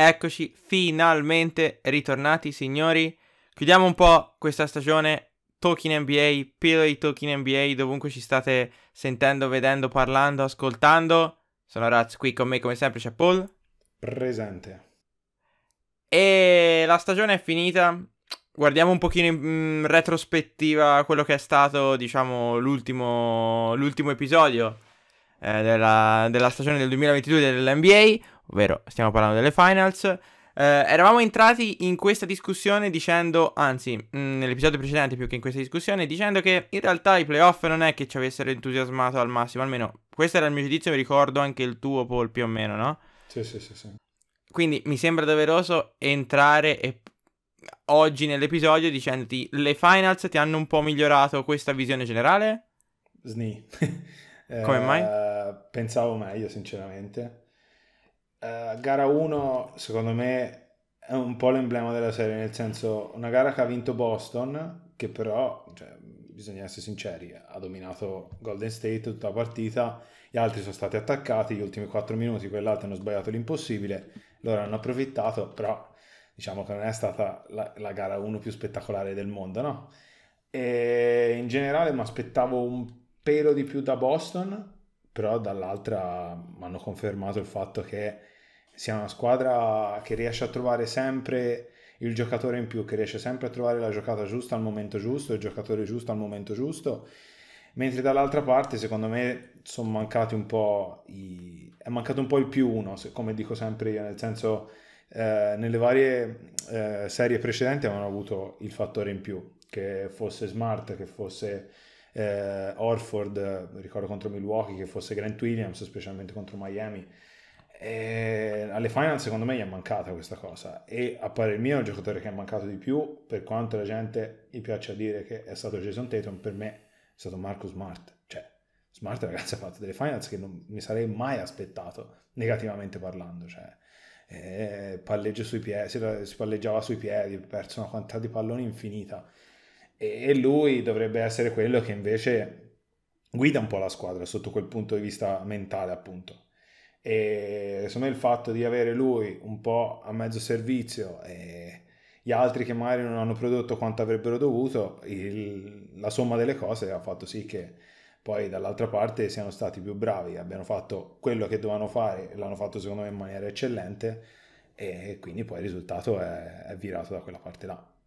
Eccoci, finalmente ritornati signori. Chiudiamo un po' questa stagione Talking NBA, pillow Talking NBA, dovunque ci state sentendo, vedendo, parlando, ascoltando. Sono Raz, qui con me come sempre c'è Paul. Presente. E la stagione è finita. Guardiamo un pochino in mm, retrospettiva quello che è stato, diciamo, l'ultimo, l'ultimo episodio eh, della, della stagione del 2022 dell'NBA ovvero stiamo parlando delle finals. Eh, eravamo entrati in questa discussione dicendo, anzi, mh, mm, nell'episodio precedente più che in questa discussione, dicendo che in realtà i playoff non è che ci avessero entusiasmato al massimo, almeno questo era il mio giudizio, mi ricordo anche il tuo, Paul, più o meno, no? Sì, sì, sì, sì. Quindi mi sembra doveroso entrare e oggi nell'episodio dicendoti le finals ti hanno un po' migliorato questa visione generale? Sni. Come mai? Eh, pensavo meglio, sinceramente. Uh, gara 1 secondo me è un po' l'emblema della serie, nel senso una gara che ha vinto Boston, che però, cioè, bisogna essere sinceri, ha dominato Golden State tutta la partita, gli altri sono stati attaccati, gli ultimi 4 minuti quell'altro hanno sbagliato l'impossibile, loro hanno approfittato, però diciamo che non è stata la, la gara 1 più spettacolare del mondo, no? E in generale mi aspettavo un pelo di più da Boston, però dall'altra mi hanno confermato il fatto che sia una squadra che riesce a trovare sempre il giocatore in più, che riesce sempre a trovare la giocata giusta al momento giusto, il giocatore giusto al momento giusto, mentre dall'altra parte secondo me sono mancati un po' i... è mancato un po' il più uno, come dico sempre io, nel senso eh, nelle varie eh, serie precedenti avevano avuto il fattore in più, che fosse Smart, che fosse eh, Orford, ricordo contro Milwaukee, che fosse Grant Williams, specialmente contro Miami. E alle final secondo me gli è mancata questa cosa. E a parer mio il giocatore che è mancato di più. Per quanto la gente gli piace dire che è stato Jason Tatum per me è stato Marco Smart. Cioè Smart ragazzi ha fatto delle finals che non mi sarei mai aspettato negativamente parlando. Cioè eh, sui piedi si palleggiava sui piedi ha perso una quantità di palloni infinita. E lui dovrebbe essere quello che invece guida un po' la squadra sotto quel punto di vista mentale appunto e secondo me il fatto di avere lui un po' a mezzo servizio e gli altri che magari non hanno prodotto quanto avrebbero dovuto il, la somma delle cose ha fatto sì che poi dall'altra parte siano stati più bravi. Abbiano fatto quello che dovevano fare l'hanno fatto secondo me in maniera eccellente e quindi poi il risultato è, è virato da quella parte là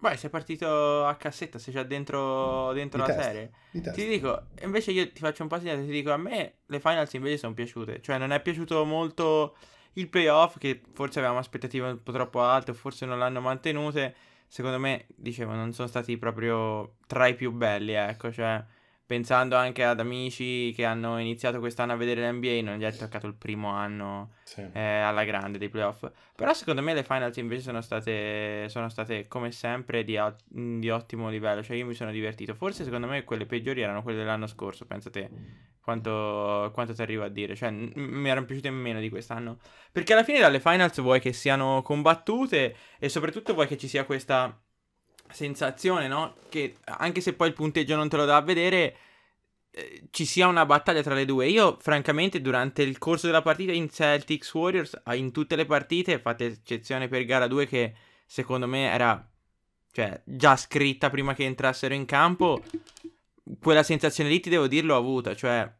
Beh, sei partito a cassetta, sei già dentro, dentro la testa, serie. Ti dico, invece io ti faccio un passo indietro, ti dico, a me le finals invece sono piaciute. Cioè, non è piaciuto molto il playoff, che forse avevamo aspettative un po' troppo alte, o forse non l'hanno mantenute. Secondo me, dicevo, non sono stati proprio tra i più belli, ecco, cioè pensando anche ad amici che hanno iniziato quest'anno a vedere l'NBA, non gli è toccato il primo anno Sì. eh, alla grande dei playoff. Però secondo me le finals invece sono state, sono state come sempre di, di ottimo livello, cioè io mi sono divertito. Forse secondo me quelle peggiori erano quelle dell'anno scorso, pensa te quanto, quanto ti arrivo a dire, cioè n- mi erano piaciute meno di quest'anno. Perché alla fine dalle finals vuoi che siano combattute e soprattutto vuoi che ci sia questa sensazione, no? Che anche se poi il punteggio non te lo dà a vedere, eh, ci sia una battaglia tra le due. Io, francamente, durante il corso della partita in Celtics Warriors, ah, in tutte le partite, fate eccezione per gara 2 che secondo me era cioè, già scritta prima che entrassero in campo, quella sensazione lì ti devo dirlo ho avuta, cioè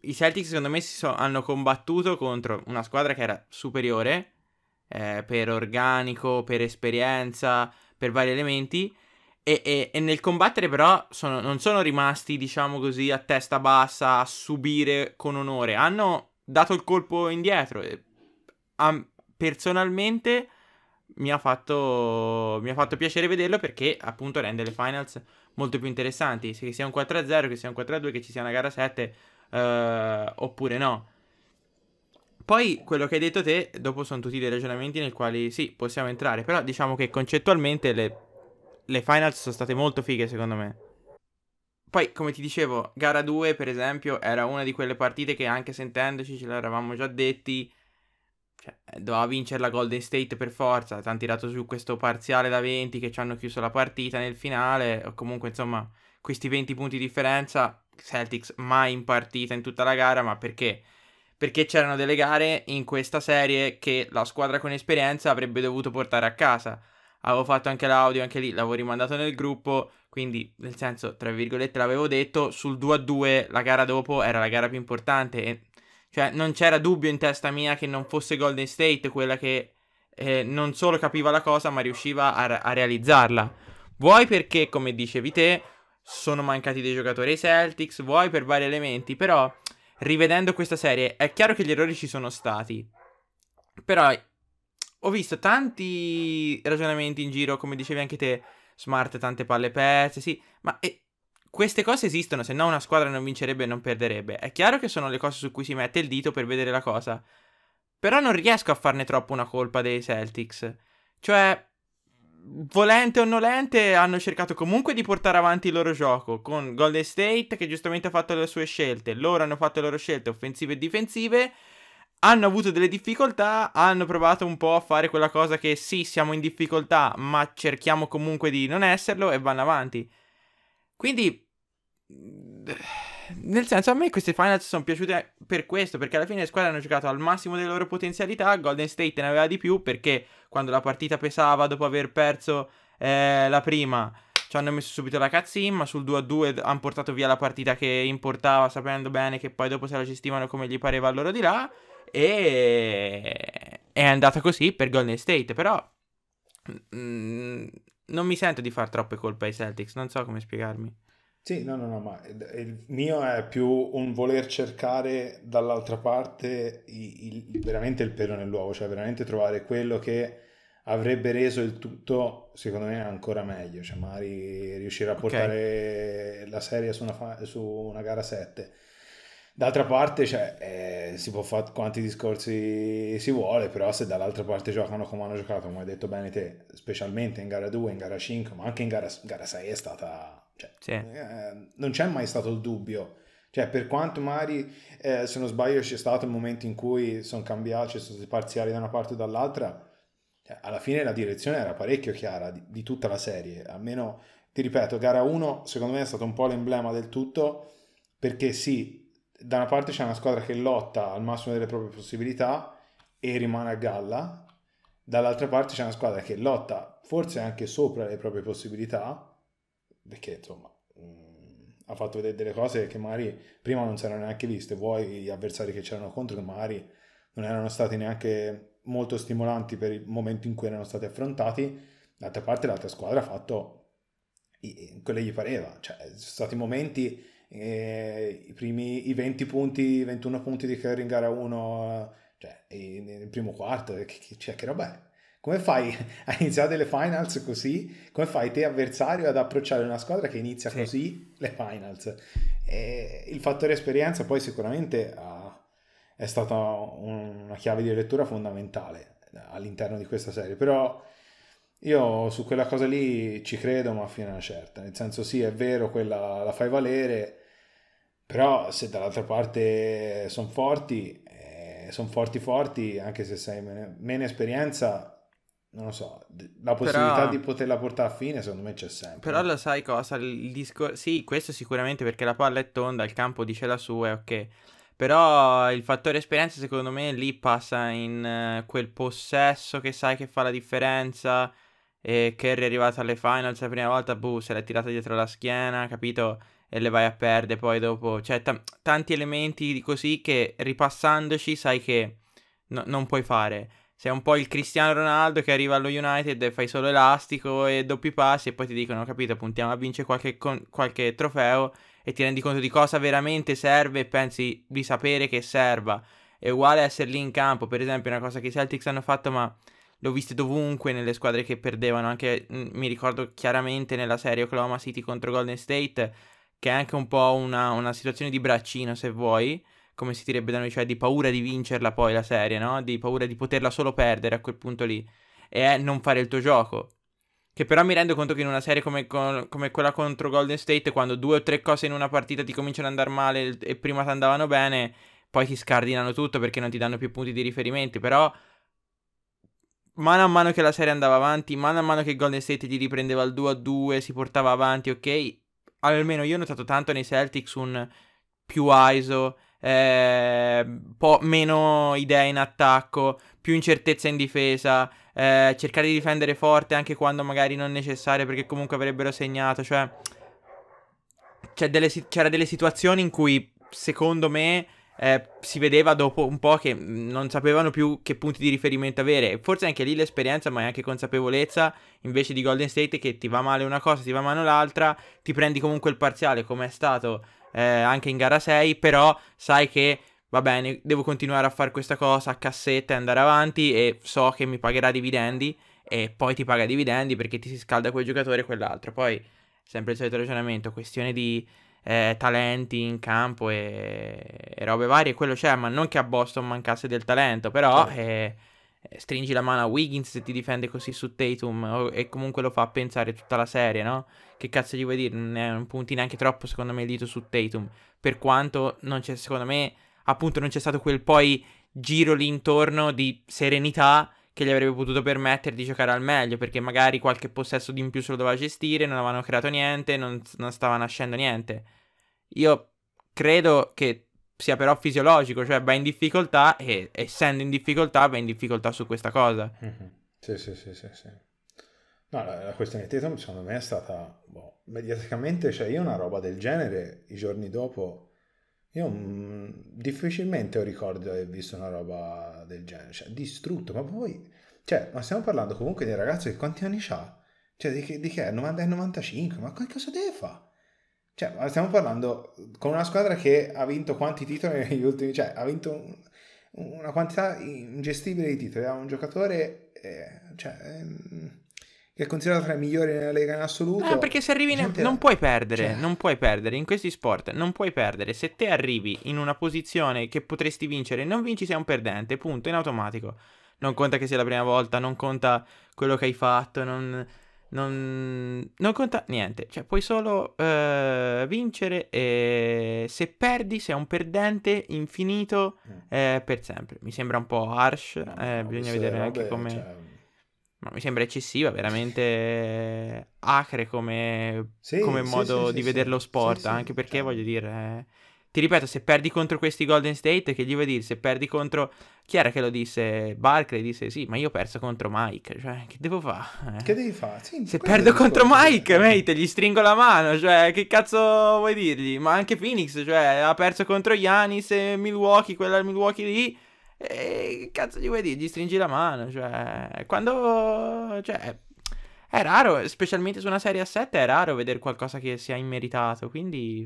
i Celtics secondo me so- hanno combattuto contro una squadra che era superiore eh, per organico, per esperienza, per vari elementi. E, e- e nel combattere, però, sono- non sono rimasti, diciamo così, a testa bassa a subire con onore. Hanno dato il colpo indietro. E, a- personalmente mi ha, fatto, mi ha fatto piacere vederlo perché, appunto, rende le finals molto più interessanti. Che sia un 4-0, che sia un 4-2, che ci sia una gara 7, eh, oppure no. Poi quello che hai detto te, dopo sono tutti dei ragionamenti nel quali sì, possiamo entrare, però diciamo che concettualmente le, le finals sono state molto fighe secondo me. Poi, come ti dicevo, gara 2 per esempio era una di quelle partite che anche sentendoci ce l'eravamo già detti, cioè, eh, doveva vincere la Golden State per forza, ti hanno tirato su questo parziale da 20 che ci hanno chiuso la partita nel finale, o comunque insomma questi 20 punti di differenza, Celtics mai in partita in tutta la gara, ma perché? Perché c'erano delle gare in questa serie che la squadra con esperienza avrebbe dovuto portare a casa. Avevo fatto anche l'audio, anche lì l'avevo rimandato nel gruppo, quindi nel senso, tra virgolette, l'avevo detto, sul 2 a 2 la gara dopo era la gara più importante e cioè non c'era dubbio in testa mia che non fosse Golden State quella che eh, non solo capiva la cosa ma riusciva a, a realizzarla. Vuoi perché, come dicevi te, sono mancati dei giocatori ai Celtics, vuoi per vari elementi, però rivedendo questa serie è chiaro che gli errori ci sono stati. Però ho visto tanti ragionamenti in giro, come dicevi anche te, Smart tante palle perse, sì, ma e, queste cose esistono, se no una squadra non vincerebbe e non perderebbe. È chiaro che sono le cose su cui si mette il dito per vedere la cosa, però non riesco a farne troppo una colpa dei Celtics. Cioè, volente o nolente, hanno cercato comunque di portare avanti il loro gioco con Golden State che giustamente ha fatto le sue scelte. Loro hanno fatto le loro scelte offensive e difensive. Hanno avuto delle difficoltà, hanno provato un po' a fare quella cosa che sì, siamo in difficoltà, ma cerchiamo comunque di non esserlo e vanno avanti. Quindi, nel senso, a me queste finals sono piaciute per questo, perché alla fine le squadre hanno giocato al massimo delle loro potenzialità, Golden State ne aveva di più perché quando la partita pesava dopo aver perso eh, la prima ci hanno messo subito la cazzin, ma sul 2-2 hanno portato via la partita che importava sapendo bene che poi dopo se la gestivano come gli pareva loro di là e è andata così per Golden State, però mm, non mi sento di far troppe colpe ai Celtics, non so come spiegarmi. Sì, no, no, no, ma il mio è più un voler cercare dall'altra parte il, il, veramente il pelo nell'uovo, cioè veramente trovare quello che avrebbe reso il tutto, secondo me, ancora meglio, cioè magari riuscire a portare okay. la serie su una, su una gara 7. D'altra parte, cioè, eh, si può fare quanti discorsi si vuole, però se dall'altra parte giocano come hanno giocato, come hai detto bene te, specialmente in gara 2, in gara 5, ma anche in gara, gara 6 è stata cioè, sì. eh, non c'è mai stato il dubbio. Cioè, per quanto magari, eh, se non sbaglio, c'è stato il momento in cui sono cambiati, ci sono stati parziali da una parte o dall'altra, cioè, alla fine la direzione era parecchio chiara di, di, tutta la serie. Almeno, ti ripeto, gara 1 secondo me è stato un po' l'emblema del tutto, perché sì, da una parte c'è una squadra che lotta al massimo delle proprie possibilità e rimane a galla, dall'altra parte c'è una squadra che lotta forse anche sopra le proprie possibilità perché insomma mh, mm, ha fatto vedere delle cose che magari prima non si erano neanche viste, vuoi gli avversari che c'erano contro che magari non erano stati neanche molto stimolanti per il momento in cui erano stati affrontati, d'altra parte l'altra squadra ha fatto quello che gli pareva, cioè sono stati momenti, eh, i primi i 20 punti, i 21 punti di Curry in gara 1, cioè nel primo quarto, che, che, cioè, che roba è? Come fai a iniziare le finals così? Come fai te avversario ad approcciare una squadra che inizia sì. così le finals? E il fattore esperienza poi sicuramente ha, è stata una chiave di lettura fondamentale all'interno di questa serie, però io su quella cosa lì ci credo ma fino a una certa, nel senso sì è vero, quella la fai valere, però se dall'altra parte sono forti, eh, sono forti forti, anche se sei meno, meno esperienza, non lo so, la possibilità però, di poterla portare a fine secondo me c'è sempre. Però lo sai cosa, il discorso, sì, questo sicuramente perché la palla è tonda, il campo dice la sua, è ok. Però il fattore esperienza secondo me lì passa in uh, quel possesso che sai che fa la differenza e Kerry è arrivato alle finals la prima volta, boh, se l'è tirata dietro la schiena, capito? E le vai a perdere poi dopo, cioè t- tanti elementi così che ripassandoci sai che no- non puoi fare sei un po' il Cristiano Ronaldo che arriva allo United e fai solo elastico e doppi passi e poi ti dicono, capito, puntiamo a vincere qualche, con, qualche trofeo e ti rendi conto di cosa veramente serve e pensi di sapere che serva. È uguale essere lì in campo, per esempio, una cosa che i Celtics hanno fatto, ma l'ho viste dovunque nelle squadre che perdevano, anche mm, mi ricordo chiaramente nella serie Oklahoma City contro Golden State, che è anche un po' una, una situazione di braccino, se vuoi come si direbbe da noi, cioè di paura di vincerla poi la serie, no? Di paura di poterla solo perdere a quel punto lì. E è non fare il tuo gioco. Che però mi rendo conto che in una serie come, come, quella contro Golden State, quando due o tre cose in una partita ti cominciano ad andare male e prima ti andavano bene, poi ti scardinano tutto perché non ti danno più punti di riferimento. Però, mano a mano che la serie andava avanti, mano a mano che Golden State gli riprendeva il 2 a 2, si portava avanti, ok? Almeno io ho notato tanto nei Celtics un più ISO, eh, po' meno idee in attacco, più incertezza in difesa, eh, cercare di difendere forte anche quando magari non necessario perché comunque avrebbero segnato, cioè delle, c'era delle situazioni in cui secondo me eh, si vedeva dopo un po' che non sapevano più che punti di riferimento avere. Forse anche lì l'esperienza, ma è anche consapevolezza invece di Golden State che ti va male una cosa, ti va male l'altra, ti prendi comunque il parziale come è stato eh, anche in gara 6, però sai che va bene, devo continuare a fare questa cosa a cassetta e andare avanti e so che mi pagherà dividendi e poi ti paga dividendi perché ti si scalda quel giocatore e quell'altro. Poi sempre il solito ragionamento, questione di eh, talenti in campo e, e, robe varie, quello c'è, ma non che a Boston mancasse del talento, però certo. eh, eh, stringi la mano a Wiggins se ti difende così su Tatum e comunque lo fa pensare tutta la serie, no? Che cazzo gli vuoi dire? Non punti neanche troppo secondo me il dito su Tatum, per quanto non c'è, secondo me, appunto non c'è stato quel poi giro lì intorno di serenità che gli avrebbe potuto permettere di giocare al meglio, perché magari qualche possesso di in più se lo doveva gestire, non avevano creato niente, non, non stava nascendo niente. Io credo che sia però fisiologico, cioè va in difficoltà e essendo in difficoltà va in difficoltà su questa cosa. Mm-hmm. Sì, sì, sì, sì, sì. No, la, la questione di Tatum secondo me è stata, boh, mediaticamente, cioè io una roba del genere i giorni dopo, io mh, mm, difficilmente ho ricordo di aver visto una roba del genere, cioè distrutto, ma poi, cioè, ma stiamo parlando comunque di un ragazzo che quanti anni ha? Cioè, di che, di che è? 90, 95, ma che cosa deve fare? Cioè, stiamo parlando con una squadra che ha vinto quanti titoli negli ultimi... Cioè, ha vinto una quantità ingestibile di titoli. Ha un giocatore eh, cioè, ehm, che è considerato tra i migliori nella Lega in assoluto. Eh, perché se arrivi... Gente... Non puoi perdere, cioè... non puoi perdere. In questi sport non puoi perdere. Se te arrivi in una posizione che potresti vincere e non vinci sei un perdente, punto, in automatico. Non conta che sia la prima volta, non conta quello che hai fatto, non non, non conta niente, cioè puoi solo uh, vincere e se perdi sei un perdente infinito eh, per sempre. Mi sembra un po' harsh, no, eh, no, bisogna vedere vabbè, anche come... Cioè... Ma mi sembra eccessiva, veramente acre come, sì, come sì, modo sì, di vedere lo sport, anche perché cioè... voglio dire... Eh, ti ripeto, se perdi contro questi Golden State, che gli vuoi dire? Se perdi contro... Chi era che lo disse? Barkley disse sì, ma io ho perso contro Mike, cioè, che devo fare? Che devi fare? Sì, se perdo contro Mike, mate, gli stringo la mano, cioè, che cazzo vuoi dirgli? Ma anche Phoenix, cioè, ha perso contro Yanis e Milwaukee, quella Milwaukee lì, e che cazzo gli vuoi dire? Gli stringi la mano, cioè, quando... cioè... È raro, specialmente su una serie a 7, è raro vedere qualcosa che sia immeritato, quindi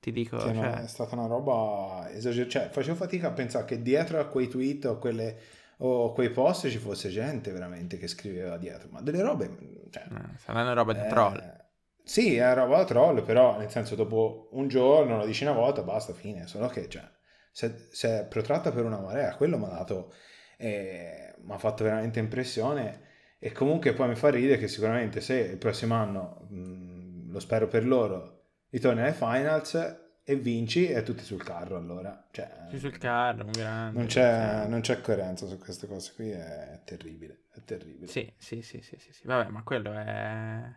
ti dico. Sì, cioè... È stata una roba esagerata. Cioè, facevo fatica a pensare che dietro a quei tweet o, quelle, o quei post ci fosse gente veramente che scriveva dietro. Ma delle robe. Cioè, no, eh, saranno roba eh, troll. Sì, è roba da troll, però nel senso dopo un giorno una volta, basta, fine. Solo che cioè, se è protratta per una marea, quello mi ha dato. Eh, mi ha fatto veramente impressione. E comunque poi mi fa ridere che sicuramente se il prossimo anno, mh, lo spero per loro, ritorni alle finals e vinci e tutti sul carro allora. Cioè, sì, sul carro, grande. Non c'è, non c'è, coerenza su queste cose qui, è terribile, è terribile. Sì, sì, sì, sì, sì, sì. vabbè, ma quello è...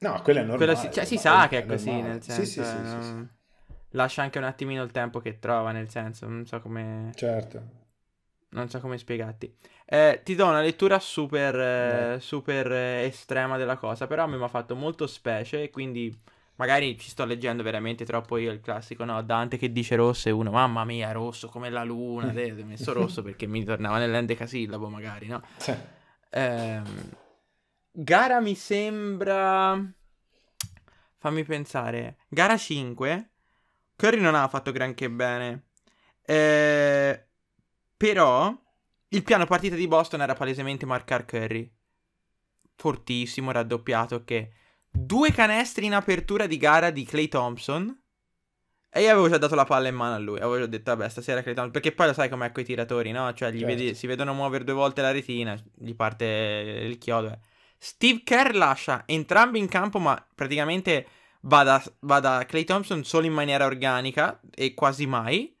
No, quello è normale. Si, cioè, si sa che è, è così, normale. nel senso... Sì, sì, sì, sì, sì, Lascia anche un attimino il tempo che trova, nel senso, non so come... Certo. Non so come spiegarti. Eh, ti do una lettura super, eh, super eh, estrema della cosa, però a me mi ha fatto molto specie, quindi Magari ci sto leggendo veramente troppo io il classico, no? Dante che dice rosso e uno, mamma mia, rosso come la luna. Ho messo rosso perché mi tornava nell'endecasillabo, magari, no? Sì. Eh, gara mi sembra. Fammi pensare. Gara 5. Curry non ha fatto granché bene. Eh, però il piano partita di Boston era palesemente marcar Curry. Fortissimo, raddoppiato che due canestri in apertura di gara di Clay Thompson. E io avevo già dato la palla in mano a lui. Avevo già detto, vabbè, stasera Clay Thompson. Perché poi lo sai com'è con i tiratori, no? Cioè, certo. vedi, si vedono muovere due volte la retina, gli parte il chiodo. Eh. Steve Kerr lascia entrambi in campo, ma praticamente va da, va da Clay Thompson solo in maniera organica e quasi mai.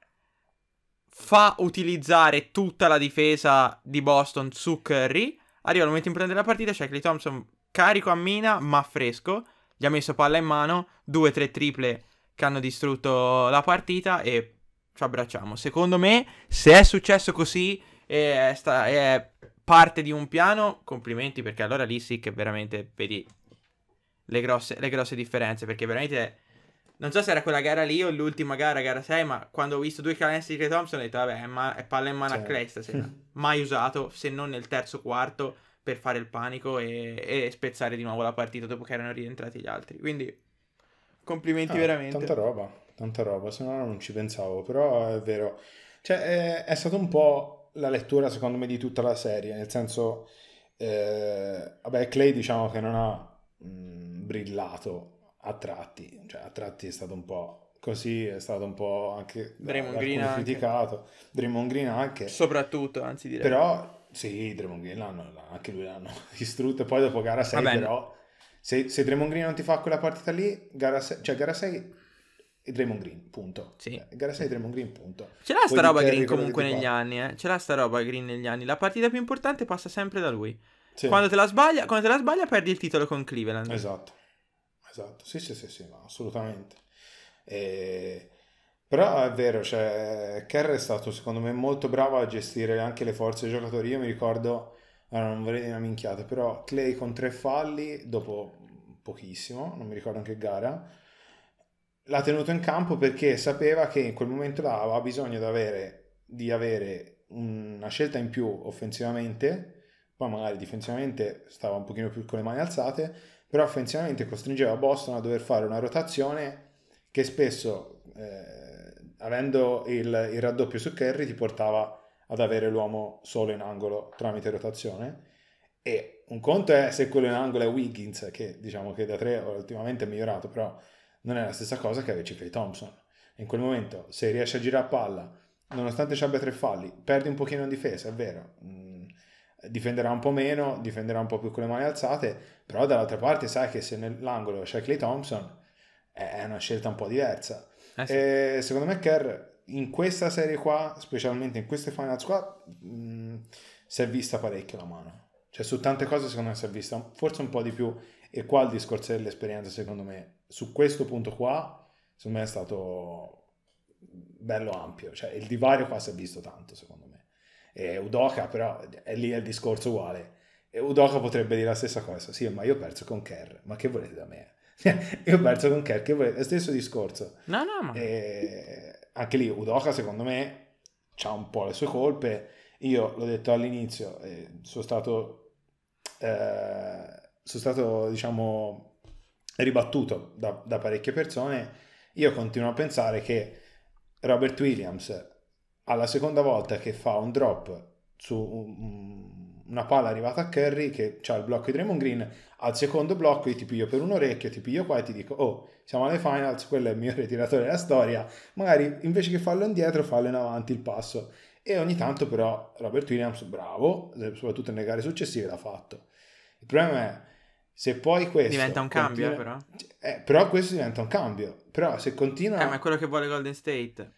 Fa utilizzare tutta la difesa di Boston su Curry. Arriva il momento importante della partita, c'è Clay Thompson carico a mina ma fresco, gli ha messo palla in mano, due o tre triple che hanno distrutto la partita e ci abbracciamo. Secondo me, se è successo così e è, sta- è parte di un piano, complimenti perché allora lì sì che veramente vedi le grosse, le grosse differenze perché veramente... Non so se era quella gara lì o l'ultima gara, gara 6, ma quando ho visto due canestri di Clay Thompson ho detto, vabbè, ma è palla in mano Sì. a Clay stasera. Mai usato, se non nel terzo quarto, per fare il panico e, e spezzare di nuovo la partita dopo che erano rientrati gli altri. Quindi, complimenti Ah, veramente. Tanta roba, tanta roba, se no non ci pensavo, però è vero. Cioè, è, è stato un po' la lettura, secondo me, di tutta la serie, nel senso, eh, vabbè, Clay diciamo che non ha mh, brillato a tratti, cioè a tratti è stato un po' così, è stato un po' anche Draymond da Green alcuni anche. criticato, Draymond Green anche, Soprattutto, anzi direi. però sì, Draymond Green l'hanno, anche lui l'hanno distrutto, e poi dopo gara 6 Vabbè, però, se, se Draymond Green non ti fa quella partita lì, gara 6, cioè gara 6 e Draymond Green, punto. Sì. Cioè, gara 6 Draymond Green, punto. Ce l'ha sta Poi di roba Green comunque negli fa. anni, eh. Ce l'ha sta roba Green negli anni. La partita più importante passa sempre da lui. Sì, Quando te la sbaglia, quando te la sbaglia perdi il titolo con Cleveland. Esatto, esatto, sì sì sì, sì no, assolutamente. E- Però è vero, cioè, Kerr è stato secondo me molto bravo a gestire anche le forze dei giocatori. Io mi ricordo, allora, non vorrei dire una minchiata, però Clay con tre falli dopo pochissimo, non mi ricordo in che gara, l'ha tenuto in campo perché sapeva che in quel momento là aveva bisogno di avere, di avere una scelta in più offensivamente, poi magari difensivamente stava un pochino più con le mani alzate, però offensivamente costringeva Boston a dover fare una rotazione che spesso, eh, avendo il, il raddoppio su Kerry, ti portava ad avere l'uomo solo in angolo tramite rotazione. E un conto è se quello in angolo è Wiggins, che diciamo che da tre ultimamente è migliorato, però non è la stessa cosa che avere Clay Thompson. In quel momento, se riesci a girare a palla, nonostante ci abbia tre falli, perdi un pochino in difesa, è vero. Mm, difenderà un po' meno, difenderà un po' più con le mani alzate, però dall'altra parte sai che se nell'angolo c'è Clay Thompson è una scelta un po' diversa. Eh sì. E secondo me Kerr in questa serie qua, specialmente in queste finals qua, mh, si è vista parecchio la mano. Cioè su tante cose secondo me si è vista forse un po' di più e qua il discorso dell'esperienza secondo me su questo punto qua secondo me è stato bello ampio, cioè il divario qua si è visto tanto secondo me. E Udoka però è lì il discorso uguale. E Udoka potrebbe dire la stessa cosa, sì ma io ho perso con Kerr, ma che volete da me? io ho perso con Kerr? È lo stesso discorso. No, no, ma... E anche lì Udoka secondo me ha un po' le sue colpe. Io l'ho detto all'inizio, eh, sono stato, eh, sono stato diciamo ribattuto da, da parecchie persone. Io continuo a pensare che Robert Williams alla seconda volta che fa un drop su un- una palla arrivata a Curry che ha il blocco di Draymond Green al secondo blocco io ti piglio per un orecchio ti piglio qua e ti dico oh siamo alle finals quello è il mio tiratore della storia magari invece che farlo indietro fallo in avanti il passo e ogni tanto però Robert Williams bravo soprattutto nelle gare successive l'ha fatto il problema è se poi questo Diventa un cambio, eh, continua- però. eh, però questo diventa un cambio però se continua Eh, ma è quello che vuole Golden State.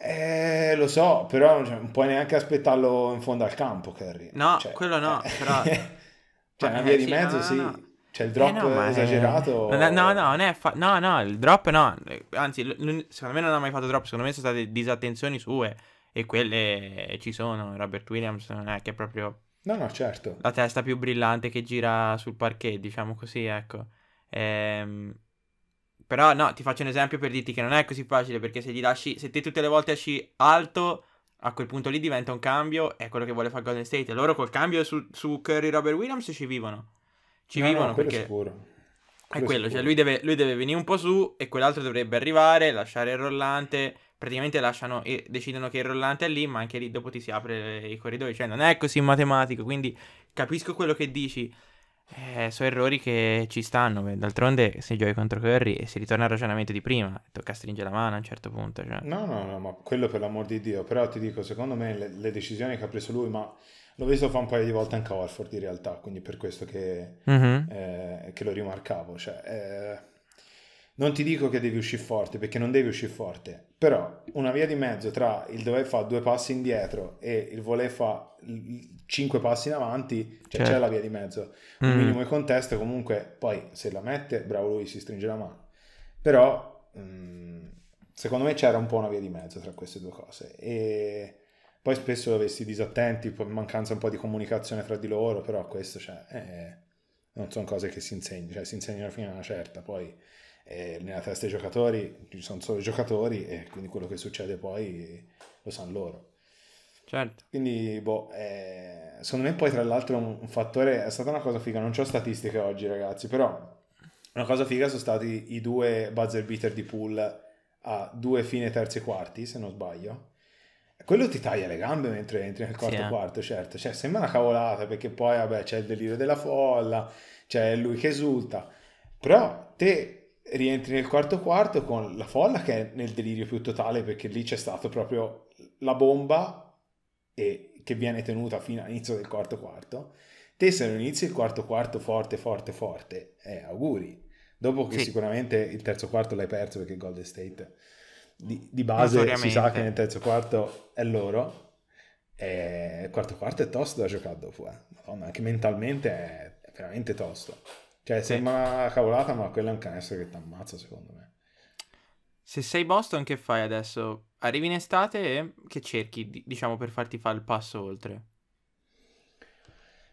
Eh, lo so, però cioè, non puoi neanche aspettarlo in fondo al campo, Kerry. No, Cioè, quello no, eh, però- cioè, una Eh, via di sì, mezzo, no, no, sì. no. C'è il drop Eh, no, esagerato. è- no, no, non è fa- no, no, il drop no. Eh, Anzi, l- secondo me non ha mai fatto drop. Secondo me sono state disattenzioni sue. E quelle ci sono. Robert Williams non è che è proprio No, no, certo. la testa più brillante che gira sul parquet, diciamo così, ecco. Ehm, però no, ti faccio un esempio per dirti che non è così facile. Perché se gli lasci, se te tutte le volte esci alto. A quel punto lì diventa un cambio, è quello che vuole fare Golden State. E loro col cambio su, su Curry Robert Williams ci vivono. Ci No, no, vivono quello perché sicuro. è Quello cioè lui deve, lui deve venire un po' su e quell'altro dovrebbe arrivare, lasciare il rollante. Praticamente lasciano e decidono che il rollante è lì, ma anche lì dopo ti si apre i corridoi. Cioè, non è così matematico. Quindi capisco quello che dici. Eh, sono errori che ci stanno. D'altronde, se giochi contro Curry e si ritorna al ragionamento di prima, tocca stringere la mano a un certo punto. Cioè. No, no, no, ma quello per l'amor di Dio. Però ti dico, secondo me le, le decisioni che ha preso lui, ma l'ho visto fare un paio di volte anche a Horford in realtà, quindi per questo che, Mhm. eh, che lo rimarcavo. Cioè, eh, non ti dico che devi uscire forte, perché non devi uscire forte, però una via di mezzo tra il dover fare due passi indietro e il voler fare cinque passi in avanti, cioè Certo. c'è la via di mezzo. Un Mm. minimo di contesto, comunque, poi se la mette, bravo lui, si stringe la mano. Però, mm, secondo me c'era un po' una via di mezzo tra queste due cose e poi spesso avessi disattenti, mancanza un po' di comunicazione fra di loro, però questo cioè, eh, non sono cose che si insegnano, cioè si insegnano fino a una certa, poi eh, nella testa dei giocatori ci sono solo i giocatori e quindi quello che succede poi lo sanno loro. Certo. Quindi, boh, eh, secondo me poi tra l'altro un, un, fattore, è stata una cosa figa, non ho statistiche oggi ragazzi, però una cosa figa sono stati i due buzzer beater di pool a due fine terzi quarti, se non sbaglio. Quello ti taglia le gambe mentre entri nel quarto sì, eh. quarto, certo. Cioè, sembra una cavolata perché poi, vabbè, c'è il delirio della folla, c'è lui che esulta. Però te rientri nel quarto quarto con la folla che è nel delirio più totale perché lì c'è stato proprio la bomba e che viene tenuta fino all'inizio del quarto quarto. Te se non inizi il quarto quarto forte, forte, forte, eh, auguri. Dopo che sì. sicuramente il terzo quarto l'hai perso perché Golden State di, di base si sa che nel terzo quarto è loro. E il quarto quarto è tosto da giocare dopo, eh. Madonna, anche mentalmente è veramente tosto. Cioè, sì. sembra una cavolata, ma quello è un canestro che ti ammazza, secondo me. Se sei Boston, che fai adesso? Arrivi in estate e che cerchi, diciamo, per farti fare il passo oltre?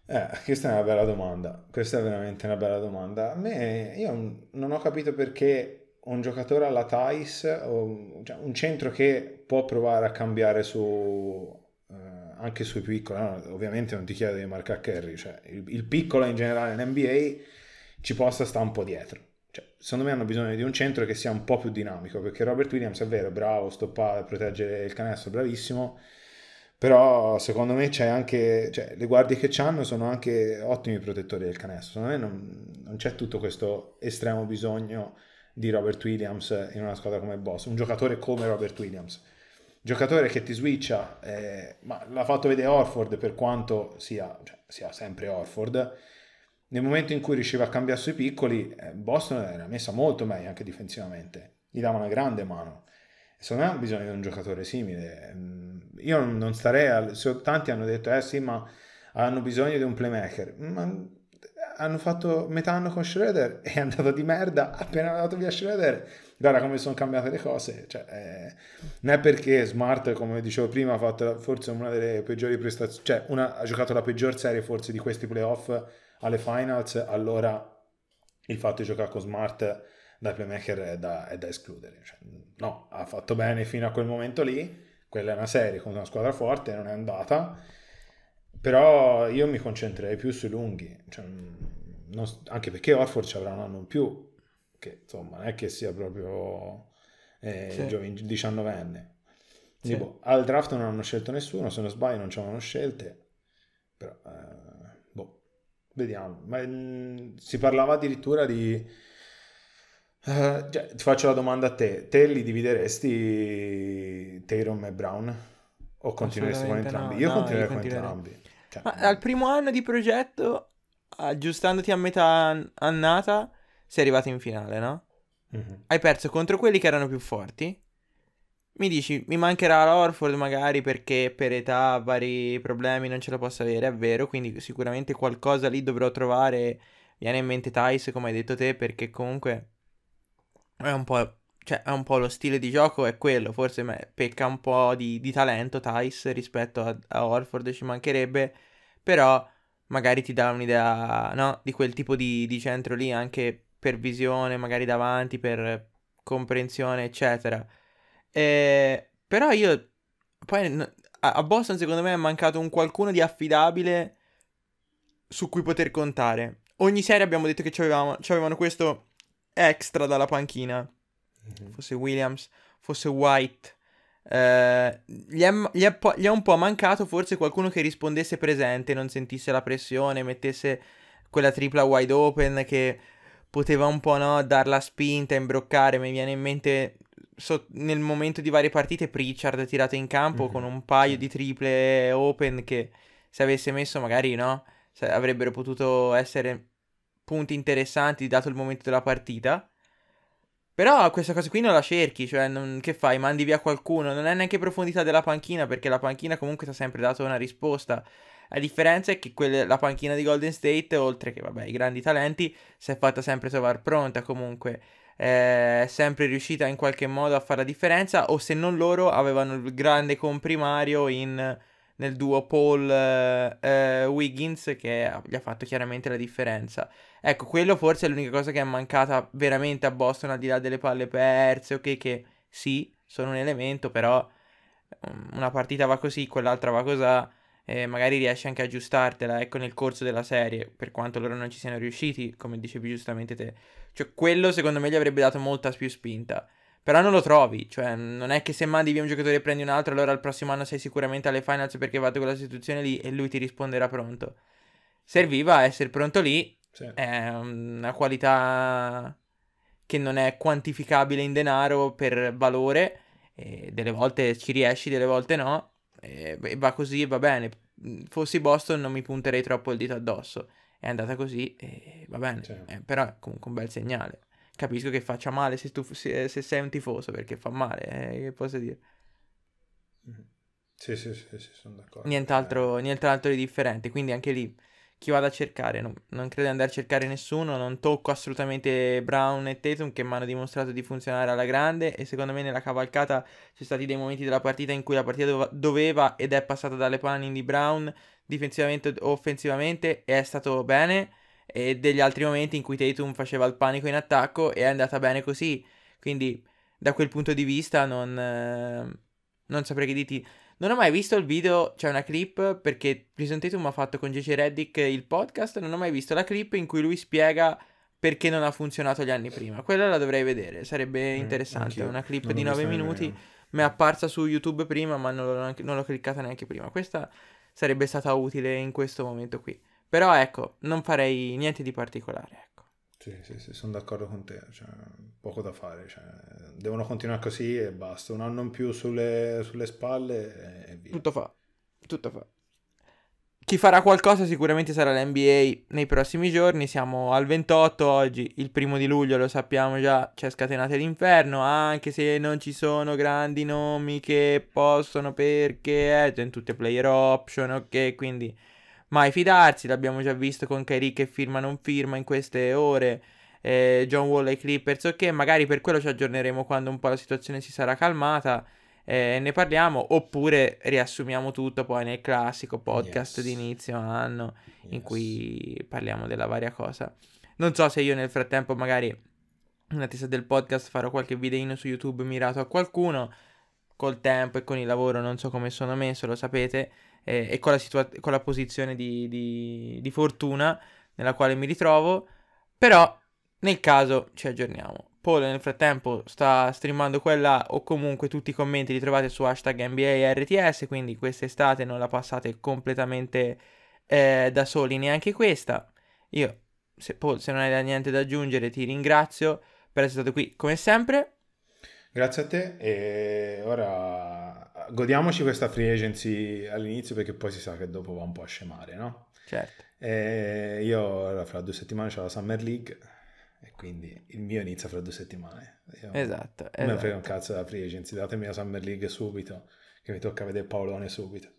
Eh, questa è una bella domanda. Questa è veramente una bella domanda. A me, io non ho capito perché un giocatore alla Thais, o, cioè un centro che può provare a cambiare su, eh, anche sui piccoli, no? ovviamente non ti chiedo di marcare Kerry, cioè il, il, piccolo in generale in NBA ci possa stare un po' dietro. Cioè, secondo me hanno bisogno di un centro che sia un po' più dinamico, perché Robert Williams è vero, bravo, stoppare, proteggere il canestro, bravissimo, però secondo me c'è anche, cioè, le guardie che hanno sono anche ottimi protettori del canestro, secondo me non, non c'è tutto questo estremo bisogno di Robert Williams in una squadra come Boston, un giocatore come Robert Williams. Giocatore che ti switcha, eh, ma l'ha fatto vedere Orford per quanto sia, cioè, sia sempre Orford. Nel momento in cui riusciva a cambiare sui piccoli, eh, Boston era messa molto meglio anche difensivamente, gli dava una grande mano. Secondo me ha bisogno di un giocatore simile. Mm, io non starei, al... tanti hanno detto, eh sì, ma hanno bisogno di un playmaker. Ma hanno fatto metà anno con Schroeder è andato di merda appena è andato via Schroeder guarda come sono cambiate le cose cioè, eh, non è perché Smart come dicevo prima ha fatto forse una delle peggiori prestazioni cioè una, ha giocato la peggior serie forse di questi playoff alle finals allora il fatto di giocare con Smart da playmaker è da, è da escludere cioè, no, ha fatto bene fino a quel momento lì quella è una serie con una squadra forte non è andata però io mi concentrerei più sui lunghi, cioè, non, anche perché Orford ci avrà un anno in più, che insomma non è che sia proprio eh, sì. giovane, 19enne. Sì. Boh, al draft non hanno scelto nessuno, se non sbaglio non ci avevano scelte, però eh, vediamo. Ma, mh, mm, si parlava addirittura di... Uh, cioè, ti faccio la domanda a te, te li divideresti Tayron e Brown? O continueresti con entrambi? No, io no, continuerei con entrambi. Cioè, Ma al primo anno di progetto, aggiustandoti a metà annata, sei arrivato in finale, no? Mm-hmm. Hai perso contro quelli che erano più forti. Mi dici, mi mancherà l'Orford magari perché per età, vari problemi non ce la posso avere, è vero, quindi sicuramente qualcosa lì dovrò trovare. Viene in mente Tice, come hai detto te, perché comunque è un po', cioè, è un po lo stile di gioco, è quello, forse pecca un po' di, di talento Tice rispetto a, a Orford, ci mancherebbe, però magari ti dà un'idea, no, di quel tipo di, di centro lì, anche per visione, magari davanti, per comprensione, eccetera. E, però io, poi a Boston secondo me è mancato un qualcuno di affidabile su cui poter contare. Ogni serie abbiamo detto che avevano questo extra dalla panchina. Mm-hmm. Fosse Williams, fosse White. Eh, gli, è, gli, è gli, è, un po' mancato forse qualcuno che rispondesse presente, non sentisse la pressione, mettesse quella tripla wide open che poteva un po' no, dar la spinta, imbroccare. Mi viene in mente so, nel momento di varie partite Pritchard tirato in campo mm-hmm. con un paio di triple open che se avesse messo magari no, avrebbero potuto essere punti interessanti dato il momento della partita. Però questa cosa qui non la cerchi, cioè non, che fai? Mandi via qualcuno, non è neanche profondità della panchina perché la panchina comunque ti ha sempre dato una risposta. La differenza è che quelle, la panchina di Golden State, oltre che vabbè, i grandi talenti, si è fatta sempre trovare pronta comunque. È sempre riuscita in qualche modo a fare la differenza o se non loro avevano il grande comprimario in, nel duo Paul eh, eh, Wiggins che gli ha fatto chiaramente la differenza. Ecco, quello forse è l'unica cosa che è mancata veramente a Boston al di là delle palle perse, ok che sì, sono un elemento, però mm, una partita va così, quell'altra va così eh, magari riesci anche a aggiustartela, ecco, nel corso della serie, per quanto loro non ci siano riusciti, come dicevi giustamente te. Cioè, quello secondo me gli avrebbe dato molta più spinta. Però non lo trovi, cioè, non è che se mandi via un giocatore e prendi un altro, allora il prossimo anno sei sicuramente alle finals perché hai fatto quella situazione lì e lui ti risponderà pronto. Serviva essere pronto lì, sì. è una qualità che non è quantificabile in denaro per valore, delle volte ci riesci, delle volte no, e va così e va bene. Fossi Boston non mi punterei troppo il dito addosso. È andata così e va bene. Certo. Eh, però è comunque un bel segnale. Capisco che faccia male se, tu, se, se sei un tifoso perché fa male, eh, che posso dire. Sì, sì, sì, sì, sono d'accordo. Nient'altro, eh. nient'altro di differente, quindi anche lì chi vado a cercare. Non, non, credo di andare a cercare nessuno. Non tocco assolutamente Brown e Tatum che mi hanno dimostrato di funzionare alla grande. E secondo me nella cavalcata ci sono stati dei momenti della partita in cui la partita dov- doveva ed è passata dalle panni di Brown difensivamente o offensivamente e è stato bene. E degli altri momenti in cui Tatum faceva il panico in attacco e è andata bene così. Quindi da quel punto di vista non, eh, non saprei che dirti. Non ho mai visto il video, c'è una clip perché Jason Tatum ha fatto con JJ Reddick il podcast, non ho mai visto la clip in cui lui spiega perché non ha funzionato gli anni prima. Quella la dovrei vedere, sarebbe mm, interessante. Mm, una clip non di 9 minuti, mi è apparsa su YouTube prima ma non l'ho, non l'ho cliccata neanche prima. Questa sarebbe stata utile in questo momento qui. Però ecco, non farei niente di particolare. Sì, sì, sì, sono d'accordo con te, cioè, poco da fare, cioè, devono continuare così e basta, un anno in più sulle, sulle spalle e via. Tutto fa, tutto fa. Chi farà qualcosa sicuramente sarà l'NBA nei prossimi giorni, siamo al 28 oggi, il primo di luglio lo sappiamo già, c'è scatenate l'inferno, anche se non ci sono grandi nomi che possono perché eh, in tutte player option, ok, quindi mai fidarsi, l'abbiamo già visto con Kyrie che firma non firma in queste ore, eh, John Wall ai Clippers, ok, magari per quello ci aggiorneremo quando un po' la situazione si sarà calmata. Eh, ne parliamo oppure riassumiamo tutto poi nel classico podcast yes. di inizio anno yes. in cui parliamo della varia cosa. Non so se io nel frattempo magari in attesa del podcast farò qualche videino su YouTube mirato a qualcuno. Col tempo e con il lavoro non so come sono messo, lo sapete eh, e con la, situa- con la posizione di, di, di fortuna nella quale mi ritrovo. Però nel caso ci aggiorniamo. Paul nel frattempo sta streamando quella o comunque tutti i commenti li trovate su hashtag NBA RTS, quindi quest'estate non la passate completamente eh, da soli neanche questa. Io, se, Paul, se non hai niente da aggiungere, ti ringrazio per essere stato qui come sempre. Grazie a te e ora godiamoci questa free agency all'inizio perché poi si sa che dopo va un po' a scemare, no? Certo. E io fra due settimane c'ho la Summer League e quindi il mio inizia fra due settimane. Io esatto. Non esatto. frega un cazzo della free agency, datemi la Summer League subito che mi tocca vedere Paolone subito.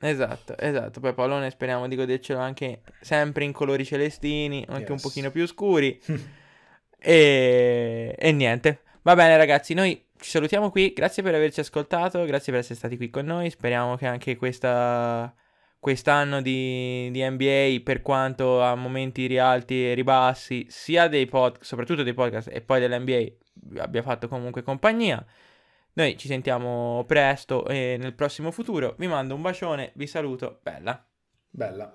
Esatto, esatto. Poi Paolone speriamo di godercelo anche sempre in colori celestini, anche yes. un pochino più scuri. e... e niente. Va bene ragazzi, noi ci salutiamo qui, grazie per averci ascoltato, grazie per essere stati qui con noi, speriamo che anche questa, quest'anno di, di, NBA, per quanto a momenti rialti e ribassi, sia dei podcast, soprattutto dei podcast e poi dell'NBA, abbia fatto comunque compagnia. Noi ci sentiamo presto e nel prossimo futuro. Vi mando un bacione, vi saluto, bella. Bella.